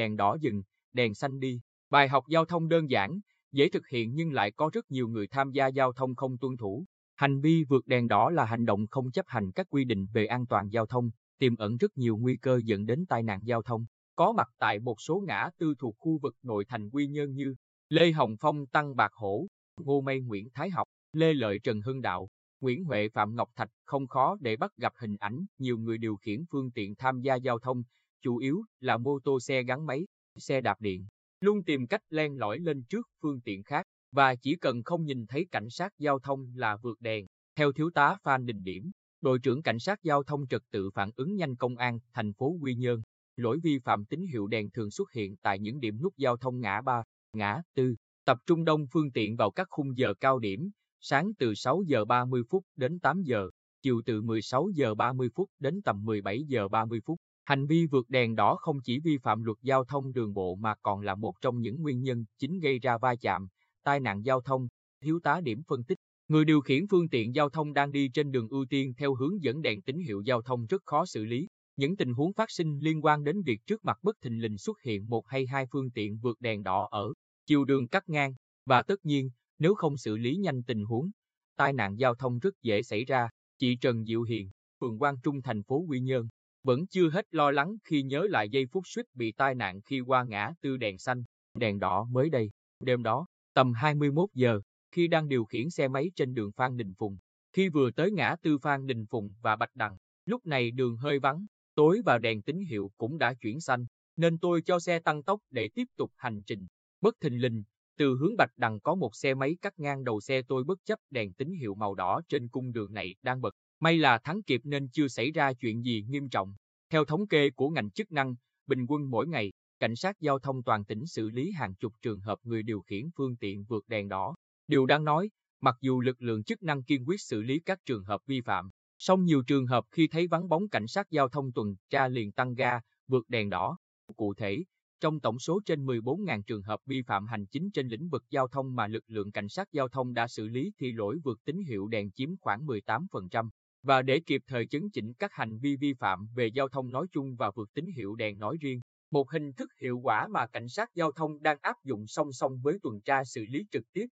đèn đỏ dừng, đèn xanh đi. Bài học giao thông đơn giản, dễ thực hiện nhưng lại có rất nhiều người tham gia giao thông không tuân thủ. Hành vi vượt đèn đỏ là hành động không chấp hành các quy định về an toàn giao thông, tiềm ẩn rất nhiều nguy cơ dẫn đến tai nạn giao thông. Có mặt tại một số ngã tư thuộc khu vực nội thành Quy Nhơn như Lê Hồng Phong Tăng Bạc Hổ, Ngô Mây Nguyễn Thái Học, Lê Lợi Trần Hưng Đạo, Nguyễn Huệ Phạm Ngọc Thạch không khó để bắt gặp hình ảnh nhiều người điều khiển phương tiện tham gia giao thông, chủ yếu là mô tô xe gắn máy, xe đạp điện, luôn tìm cách len lỏi lên trước phương tiện khác và chỉ cần không nhìn thấy cảnh sát giao thông là vượt đèn. Theo thiếu tá Phan Đình Điểm, đội trưởng cảnh sát giao thông trật tự phản ứng nhanh công an thành phố Quy Nhơn, lỗi vi phạm tín hiệu đèn thường xuất hiện tại những điểm nút giao thông ngã ba, ngã tư, tập trung đông phương tiện vào các khung giờ cao điểm, sáng từ 6 giờ 30 phút đến 8 giờ, chiều từ 16 giờ 30 phút đến tầm 17 giờ 30 phút. Hành vi vượt đèn đỏ không chỉ vi phạm luật giao thông đường bộ mà còn là một trong những nguyên nhân chính gây ra va chạm, tai nạn giao thông, thiếu tá điểm phân tích. Người điều khiển phương tiện giao thông đang đi trên đường ưu tiên theo hướng dẫn đèn tín hiệu giao thông rất khó xử lý. Những tình huống phát sinh liên quan đến việc trước mặt bất thình lình xuất hiện một hay hai phương tiện vượt đèn đỏ ở chiều đường cắt ngang, và tất nhiên, nếu không xử lý nhanh tình huống, tai nạn giao thông rất dễ xảy ra. Chị Trần Diệu Hiền, phường Quang Trung thành phố Quy Nhơn, vẫn chưa hết lo lắng khi nhớ lại giây phút suýt bị tai nạn khi qua ngã tư đèn xanh, đèn đỏ mới đây. Đêm đó, tầm 21 giờ, khi đang điều khiển xe máy trên đường Phan Đình Phùng, khi vừa tới ngã tư Phan Đình Phùng và Bạch Đằng, lúc này đường hơi vắng, tối và đèn tín hiệu cũng đã chuyển xanh, nên tôi cho xe tăng tốc để tiếp tục hành trình. Bất thình lình, từ hướng Bạch Đằng có một xe máy cắt ngang đầu xe tôi bất chấp đèn tín hiệu màu đỏ trên cung đường này đang bật. May là thắng kịp nên chưa xảy ra chuyện gì nghiêm trọng. Theo thống kê của ngành chức năng, bình quân mỗi ngày, cảnh sát giao thông toàn tỉnh xử lý hàng chục trường hợp người điều khiển phương tiện vượt đèn đỏ. Điều đáng nói, mặc dù lực lượng chức năng kiên quyết xử lý các trường hợp vi phạm, song nhiều trường hợp khi thấy vắng bóng cảnh sát giao thông tuần tra liền tăng ga, vượt đèn đỏ. Cụ thể, trong tổng số trên 14.000 trường hợp vi phạm hành chính trên lĩnh vực giao thông mà lực lượng cảnh sát giao thông đã xử lý thì lỗi vượt tín hiệu đèn chiếm khoảng 18%. Và để kịp thời chấn chỉnh các hành vi vi phạm về giao thông nói chung và vượt tín hiệu đèn nói riêng, một hình thức hiệu quả mà cảnh sát giao thông đang áp dụng song song với tuần tra xử lý trực tiếp,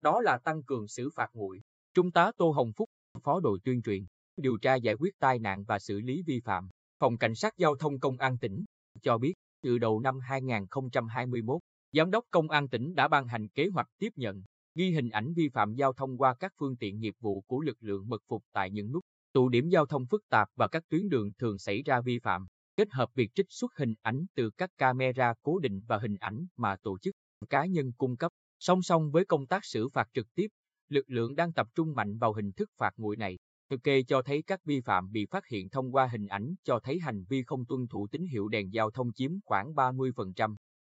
đó là tăng cường xử phạt nguội. Trung tá Tô Hồng Phúc, Phó đội tuyên truyền, điều tra giải quyết tai nạn và xử lý vi phạm, Phòng Cảnh sát Giao thông Công an tỉnh, cho biết, từ đầu năm 2021, Giám đốc Công an tỉnh đã ban hành kế hoạch tiếp nhận, ghi hình ảnh vi phạm giao thông qua các phương tiện nghiệp vụ của lực lượng mật phục tại những nút, tụ điểm giao thông phức tạp và các tuyến đường thường xảy ra vi phạm, kết hợp việc trích xuất hình ảnh từ các camera cố định và hình ảnh mà tổ chức, cá nhân cung cấp. Song song với công tác xử phạt trực tiếp, lực lượng đang tập trung mạnh vào hình thức phạt nguội này. Thực kê cho thấy các vi phạm bị phát hiện thông qua hình ảnh cho thấy hành vi không tuân thủ tín hiệu đèn giao thông chiếm khoảng 30%.